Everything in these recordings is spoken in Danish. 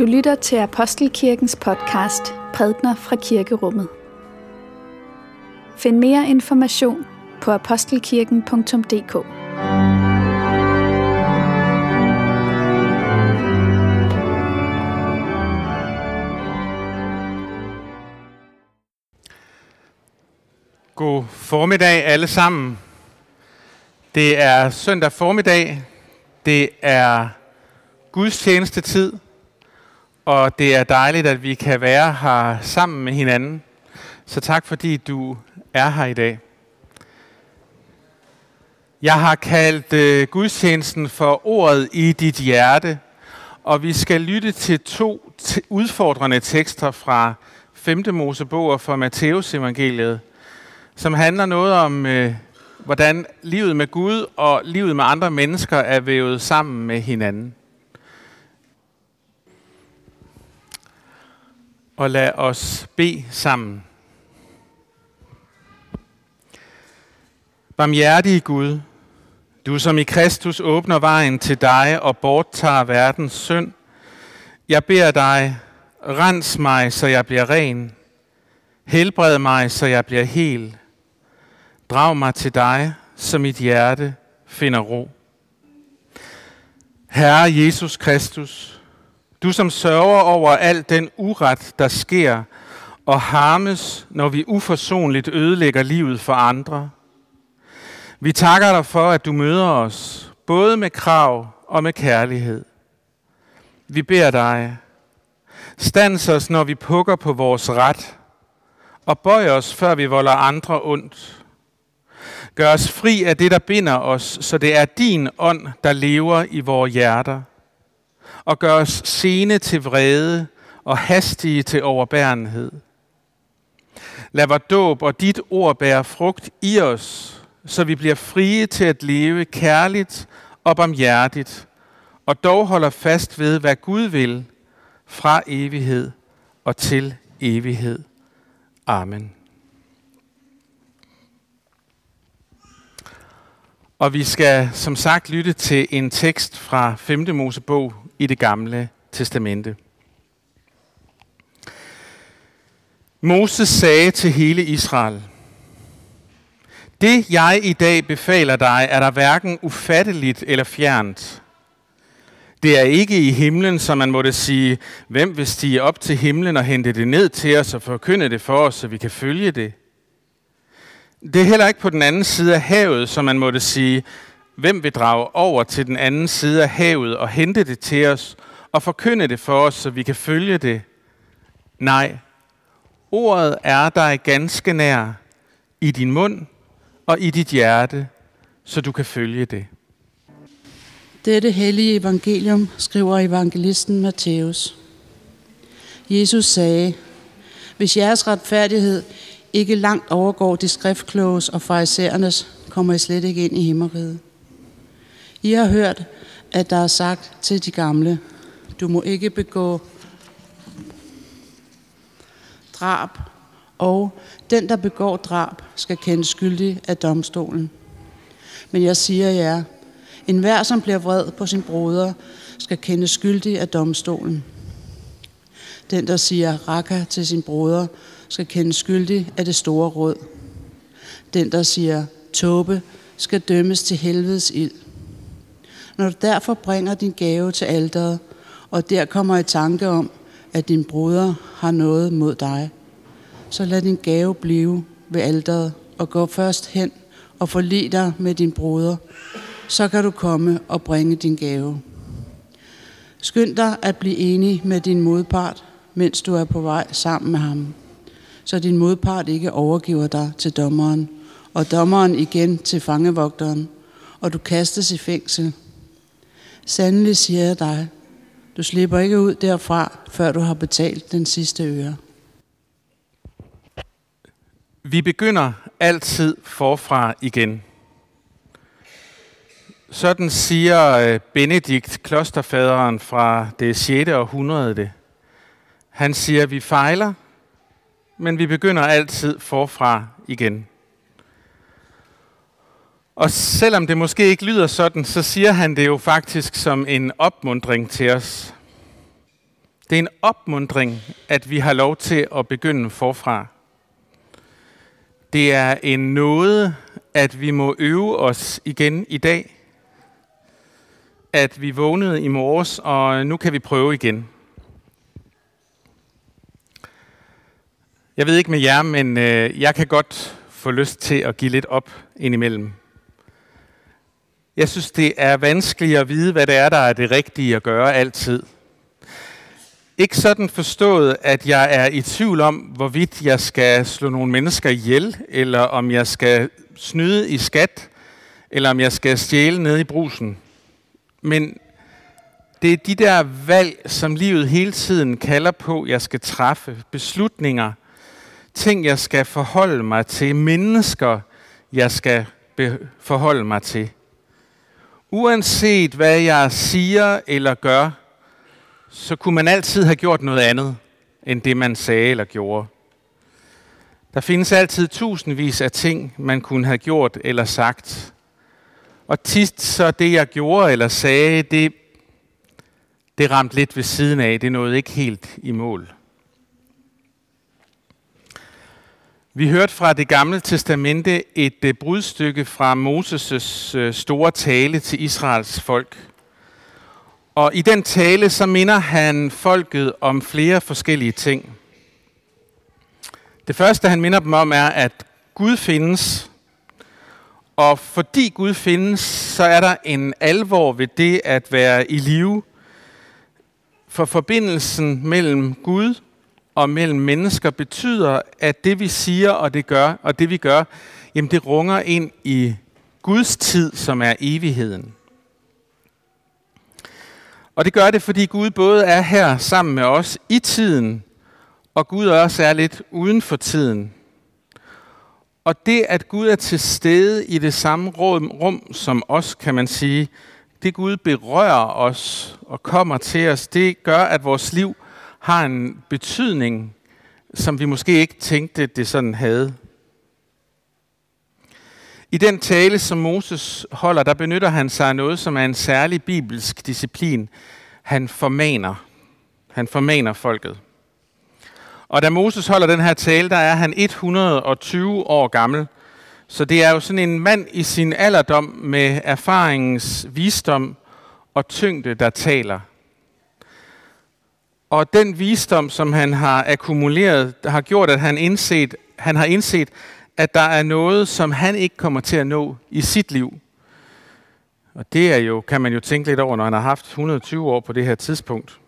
Du lytter til Apostelkirkens podcast Prædner fra Kirkerummet. Find mere information på apostelkirken.dk. God formiddag alle sammen. Det er søndag formiddag. Det er gudstjenestetid. Og det er dejligt, at vi kan være her sammen med hinanden. Så tak fordi du er her i dag. Jeg har kaldt øh, gudstjenesten for ordet i dit hjerte, og vi skal lytte til to t- udfordrende tekster fra 5. Mosebog og fra Matteus evangeliet, som handler noget om, øh, hvordan livet med Gud og livet med andre mennesker er vævet sammen med hinanden. Og lad os bede sammen. Barmhjertige Gud, du som i Kristus åbner vejen til dig og borttager verdens synd, jeg beder dig, rens mig, så jeg bliver ren. Helbred mig, så jeg bliver hel. Drag mig til dig, så mit hjerte finder ro. Herre Jesus Kristus, du som sørger over al den uret, der sker, og harmes, når vi uforsonligt ødelægger livet for andre. Vi takker dig for, at du møder os, både med krav og med kærlighed. Vi beder dig, stands os, når vi pukker på vores ret, og bøj os, før vi volder andre ondt. Gør os fri af det, der binder os, så det er din ånd, der lever i vores hjerter. Og gør os sene til vrede og hastige til overbærenhed. Lad vores dåb og dit ord bære frugt i os, så vi bliver frie til at leve kærligt og barmhjertigt, og dog holder fast ved, hvad Gud vil fra evighed og til evighed. Amen. Og vi skal som sagt lytte til en tekst fra 5. Mosebog i det gamle testamente. Moses sagde til hele Israel, Det jeg i dag befaler dig, er der hverken ufatteligt eller fjernt. Det er ikke i himlen, som man måtte sige, hvem vil stige op til himlen og hente det ned til os og forkynde det for os, så vi kan følge det. Det er heller ikke på den anden side af havet, som man måtte sige, hvem vil drage over til den anden side af havet og hente det til os og forkynde det for os, så vi kan følge det. Nej, ordet er dig ganske nær i din mund og i dit hjerte, så du kan følge det. Dette hellige evangelium skriver evangelisten Matthæus. Jesus sagde, hvis jeres retfærdighed ikke langt overgår de skriftkloges og farisæernes, kommer I slet ikke ind i himmeriget. I har hørt, at der er sagt til de gamle, du må ikke begå drab, og den, der begår drab, skal kendes skyldig af domstolen. Men jeg siger jer, en hver, som bliver vred på sin broder, skal kendes skyldig af domstolen. Den, der siger raka til sin broder, skal kendes skyldig af det store råd. Den, der siger tåbe, skal dømmes til helvedes ild. Når du derfor bringer din gave til alderet, og der kommer i tanke om, at din broder har noget mod dig, så lad din gave blive ved alderet og gå først hen og forlig dig med din broder, så kan du komme og bringe din gave. Skynd dig at blive enig med din modpart, mens du er på vej sammen med ham, så din modpart ikke overgiver dig til dommeren, og dommeren igen til fangevogteren, og du kastes i fængsel. Sandelig siger jeg dig, du slipper ikke ud derfra, før du har betalt den sidste øre. Vi begynder altid forfra igen. Sådan siger øh, Benedikt, klosterfaderen fra det 6. århundrede det. Han siger, at vi fejler, men vi begynder altid forfra igen. Og selvom det måske ikke lyder sådan, så siger han det jo faktisk som en opmundring til os. Det er en opmundring, at vi har lov til at begynde forfra. Det er en nåde, at vi må øve os igen i dag. At vi vågnede i morges, og nu kan vi prøve igen. Jeg ved ikke med jer, men øh, jeg kan godt få lyst til at give lidt op indimellem. Jeg synes, det er vanskeligt at vide, hvad det er, der er det rigtige at gøre altid. Ikke sådan forstået, at jeg er i tvivl om, hvorvidt jeg skal slå nogle mennesker ihjel, eller om jeg skal snyde i skat, eller om jeg skal stjæle ned i brusen. Men det er de der valg, som livet hele tiden kalder på, jeg skal træffe. Beslutninger, ting, jeg skal forholde mig til, mennesker, jeg skal forholde mig til. Uanset hvad jeg siger eller gør, så kunne man altid have gjort noget andet, end det man sagde eller gjorde. Der findes altid tusindvis af ting, man kunne have gjort eller sagt. Og tit så det, jeg gjorde eller sagde, det, det ramte lidt ved siden af. Det nåede ikke helt i mål. Vi hørte fra det gamle testamente et øh, brudstykke fra Moses' øh, store tale til Israels folk. Og i den tale så minder han folket om flere forskellige ting. Det første han minder dem om er, at Gud findes. Og fordi Gud findes, så er der en alvor ved det at være i live. For forbindelsen mellem Gud og mellem mennesker betyder, at det vi siger og det gør, og det vi gør, jamen det runger ind i Guds tid, som er evigheden. Og det gør det, fordi Gud både er her sammen med os i tiden, og Gud også er lidt uden for tiden. Og det, at Gud er til stede i det samme rum som os, kan man sige, det Gud berører os og kommer til os, det gør, at vores liv har en betydning, som vi måske ikke tænkte, det sådan havde. I den tale, som Moses holder, der benytter han sig af noget, som er en særlig bibelsk disciplin. Han formaner. Han formaner folket. Og da Moses holder den her tale, der er han 120 år gammel. Så det er jo sådan en mand i sin alderdom med erfaringens visdom og tyngde, der taler. Og den visdom, som han har akkumuleret, har gjort, at han, indset, han har indset, at der er noget, som han ikke kommer til at nå i sit liv. Og det er jo, kan man jo tænke lidt over, når han har haft 120 år på det her tidspunkt.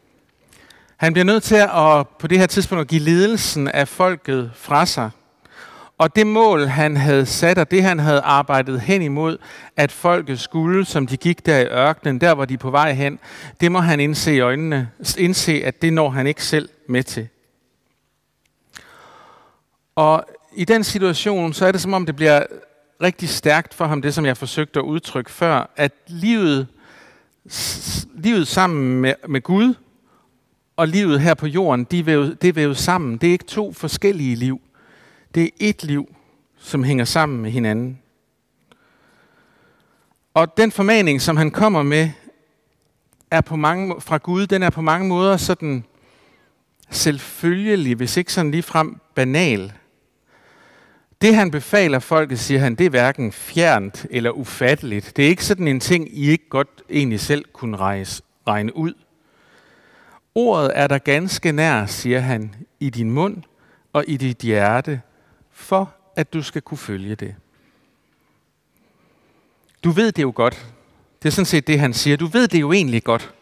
Han bliver nødt til at på det her tidspunkt at give ledelsen af folket fra sig. Og det mål, han havde sat, og det han havde arbejdet hen imod, at folket skulle, som de gik der i ørkenen, der hvor de på vej hen, det må han indse i øjnene, indse, at det når han ikke selv med til. Og i den situation, så er det som om, det bliver rigtig stærkt for ham, det som jeg forsøgte at udtrykke før, at livet, livet sammen med, med Gud og livet her på jorden, de er vævet, det er vævet sammen. Det er ikke to forskellige liv. Det er et liv, som hænger sammen med hinanden. Og den formaning, som han kommer med, er på mange, fra Gud, den er på mange måder sådan selvfølgelig, hvis ikke sådan ligefrem banal. Det han befaler folket, siger han, det er hverken fjernt eller ufatteligt. Det er ikke sådan en ting, I ikke godt egentlig selv kunne rejse, regne ud. Ordet er der ganske nær, siger han, i din mund og i dit hjerte, for at du skal kunne følge det. Du ved det jo godt. Det er sådan set det, han siger. Du ved det jo egentlig godt.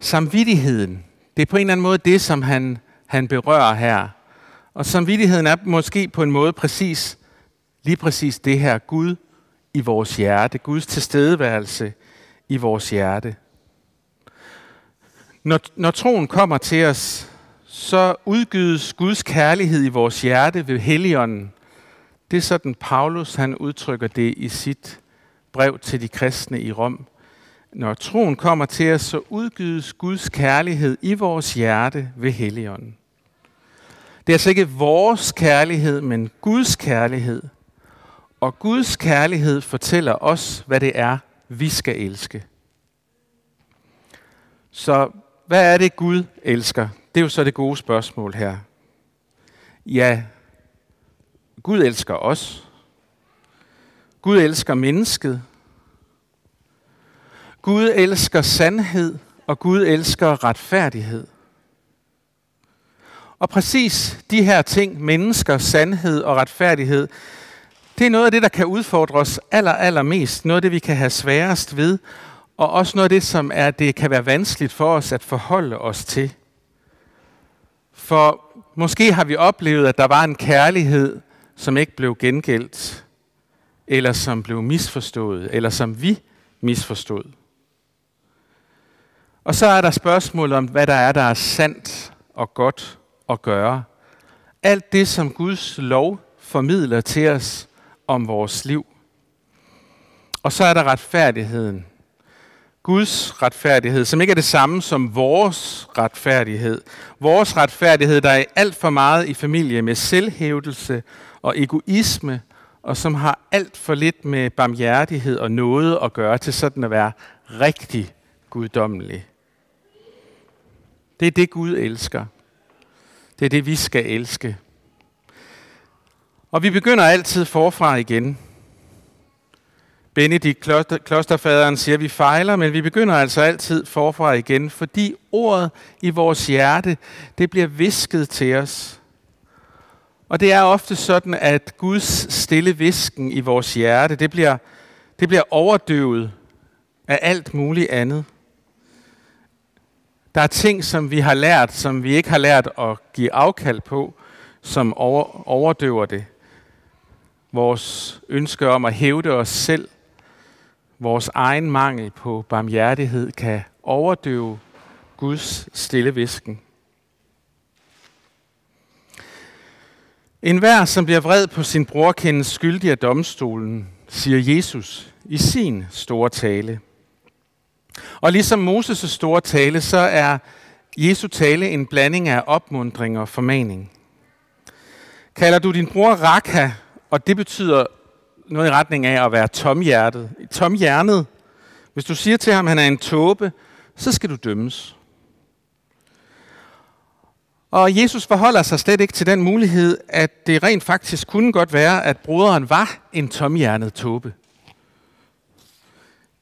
Samvittigheden, det er på en eller anden måde det, som han, han berører her. Og samvittigheden er måske på en måde præcis, lige præcis det her Gud i vores hjerte. Guds tilstedeværelse i vores hjerte. Når, når troen kommer til os, så udgydes Guds kærlighed i vores hjerte ved Helligånden. Det er sådan, Paulus han udtrykker det i sit brev til de kristne i Rom. Når troen kommer til os, så udgydes Guds kærlighed i vores hjerte ved Helligånden. Det er altså ikke vores kærlighed, men Guds kærlighed. Og Guds kærlighed fortæller os, hvad det er, vi skal elske. Så hvad er det Gud elsker? Det er jo så det gode spørgsmål her. Ja, Gud elsker os. Gud elsker mennesket. Gud elsker sandhed, og Gud elsker retfærdighed. Og præcis de her ting, mennesker, sandhed og retfærdighed, det er noget af det, der kan udfordre os aller, aller mest. Noget af det, vi kan have sværest ved. Og også noget af det, som er, det kan være vanskeligt for os at forholde os til. For måske har vi oplevet, at der var en kærlighed, som ikke blev gengældt, eller som blev misforstået, eller som vi misforstod. Og så er der spørgsmålet om, hvad der er, der er sandt og godt at gøre. Alt det, som Guds lov formidler til os om vores liv. Og så er der retfærdigheden. Guds retfærdighed, som ikke er det samme som vores retfærdighed. Vores retfærdighed, der er alt for meget i familie med selvhævdelse og egoisme, og som har alt for lidt med barmhjertighed og noget at gøre til sådan at være rigtig guddommelig. Det er det, Gud elsker. Det er det, vi skal elske. Og vi begynder altid forfra igen. Benedikt klosterfaderen siger, at vi fejler, men vi begynder altså altid forfra igen, fordi ordet i vores hjerte, det bliver visket til os. Og det er ofte sådan, at Guds stille visken i vores hjerte, det bliver, det bliver overdøvet af alt muligt andet. Der er ting, som vi har lært, som vi ikke har lært at give afkald på, som over, overdøver det. Vores ønske om at hævde os selv, vores egen mangel på barmhjertighed kan overdøve Guds stille visken. En hver, som bliver vred på sin bror, kendes skyldig af domstolen, siger Jesus i sin store tale. Og ligesom Moses' store tale, så er Jesu tale en blanding af opmundring og formaning. Kalder du din bror Raka, og det betyder noget i retning af at være tomhjertet, tomhjernet. Hvis du siger til ham, at han er en tåbe, så skal du dømmes. Og Jesus forholder sig slet ikke til den mulighed, at det rent faktisk kunne godt være, at broderen var en tomhjernet tåbe.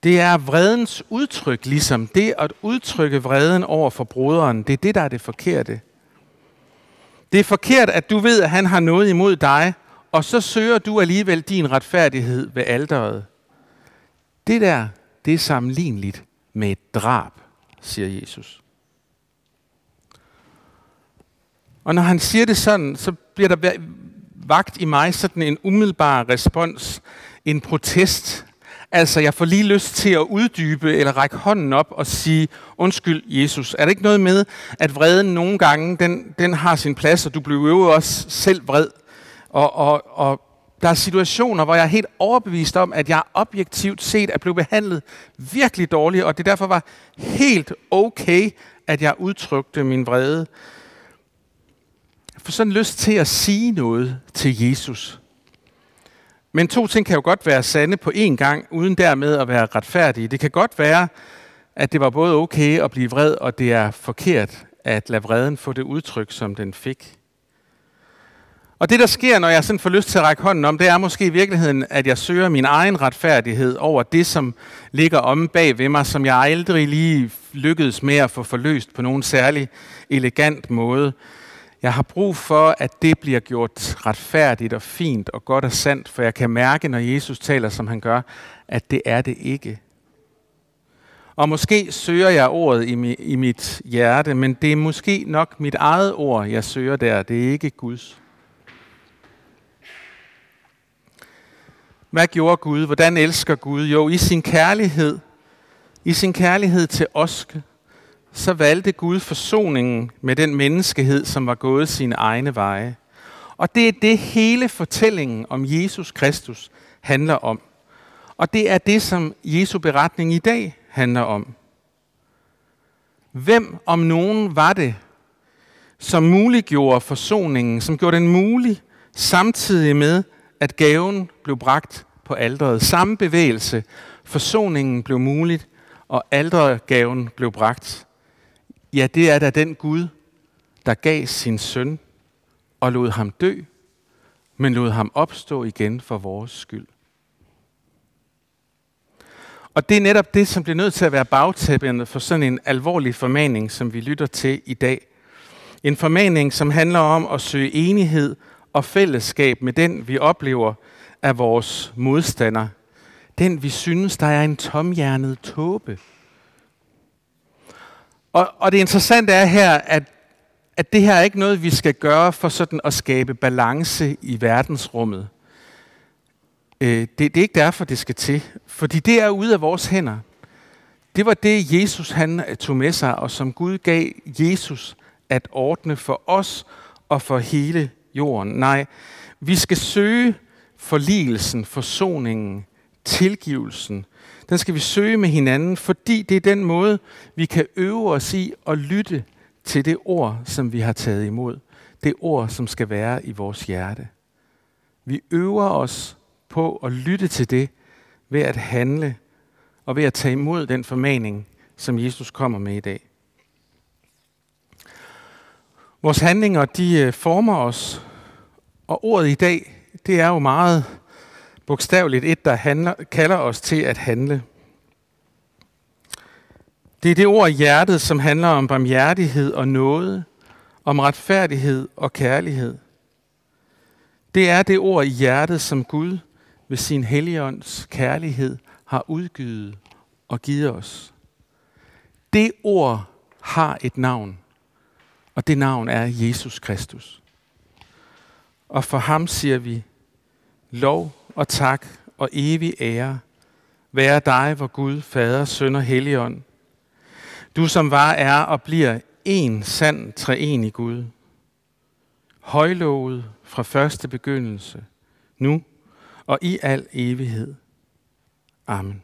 Det er vredens udtryk, ligesom det at udtrykke vreden over for broderen. Det er det, der er det forkerte. Det er forkert, at du ved, at han har noget imod dig, og så søger du alligevel din retfærdighed ved alderet. Det der, det er sammenligneligt med et drab, siger Jesus. Og når han siger det sådan, så bliver der vagt i mig sådan en umiddelbar respons, en protest. Altså, jeg får lige lyst til at uddybe eller række hånden op og sige, undskyld Jesus, er det ikke noget med, at vreden nogle gange, den, den har sin plads, og du bliver jo også selv vred. Og, og, og der er situationer, hvor jeg er helt overbevist om, at jeg objektivt set er blevet behandlet virkelig dårligt, og det derfor var helt okay, at jeg udtrykte min vrede Jeg får sådan lyst til at sige noget til Jesus. Men to ting kan jo godt være sande på én gang, uden dermed at være retfærdige. Det kan godt være, at det var både okay at blive vred, og det er forkert at lade vreden få det udtryk, som den fik. Og det, der sker, når jeg sådan får lyst til at række hånden om, det er måske i virkeligheden, at jeg søger min egen retfærdighed over det, som ligger om bag ved mig, som jeg aldrig lige lykkedes med at få forløst på nogen særlig elegant måde. Jeg har brug for, at det bliver gjort retfærdigt og fint og godt og sandt, for jeg kan mærke, når Jesus taler, som han gør, at det er det ikke. Og måske søger jeg ordet i, i mit hjerte, men det er måske nok mit eget ord, jeg søger der. Det er ikke Guds. Hvad gjorde Gud? Hvordan elsker Gud? Jo, i sin kærlighed, i sin kærlighed til os, så valgte Gud forsoningen med den menneskehed, som var gået sine egne veje. Og det er det hele fortællingen om Jesus Kristus handler om. Og det er det, som Jesu beretning i dag handler om. Hvem om nogen var det, som muliggjorde forsoningen, som gjorde den mulig, samtidig med, at gaven blev bragt på alderet. Samme bevægelse. Forsoningen blev muligt, og aldergaven blev bragt Ja, det er da den Gud, der gav sin søn og lod ham dø, men lod ham opstå igen for vores skyld. Og det er netop det, som bliver nødt til at være bagtæppende for sådan en alvorlig formaning, som vi lytter til i dag. En formaning, som handler om at søge enighed og fællesskab med den, vi oplever af vores modstander. Den, vi synes, der er en tomhjernet tåbe. Og, og det interessante er her, at, at det her er ikke noget, vi skal gøre for sådan at skabe balance i verdensrummet. Øh, det, det er ikke derfor, det skal til. Fordi det er ude af vores hænder. Det var det, Jesus han øh, tog med sig, og som Gud gav Jesus at ordne for os og for hele jorden. Nej, vi skal søge forligelsen, forsoningen, tilgivelsen. Den skal vi søge med hinanden, fordi det er den måde, vi kan øve os i at lytte til det ord, som vi har taget imod. Det ord, som skal være i vores hjerte. Vi øver os på at lytte til det ved at handle og ved at tage imod den formaning, som Jesus kommer med i dag. Vores handlinger, de øh, former os, og ordet i dag, det er jo meget bogstaveligt et, der handler, kalder os til at handle. Det er det ord hjertet, som handler om barmhjertighed og nåde, om retfærdighed og kærlighed. Det er det ord i hjertet, som Gud ved sin helligånds kærlighed har udgivet og givet os. Det ord har et navn, og det navn er Jesus Kristus. Og for ham siger vi, lov og tak og evig ære være dig, hvor Gud, Fader, Søn og Helligånd. Du som var, er og bliver en sand treenig Gud. Højlovet fra første begyndelse, nu og i al evighed. Amen.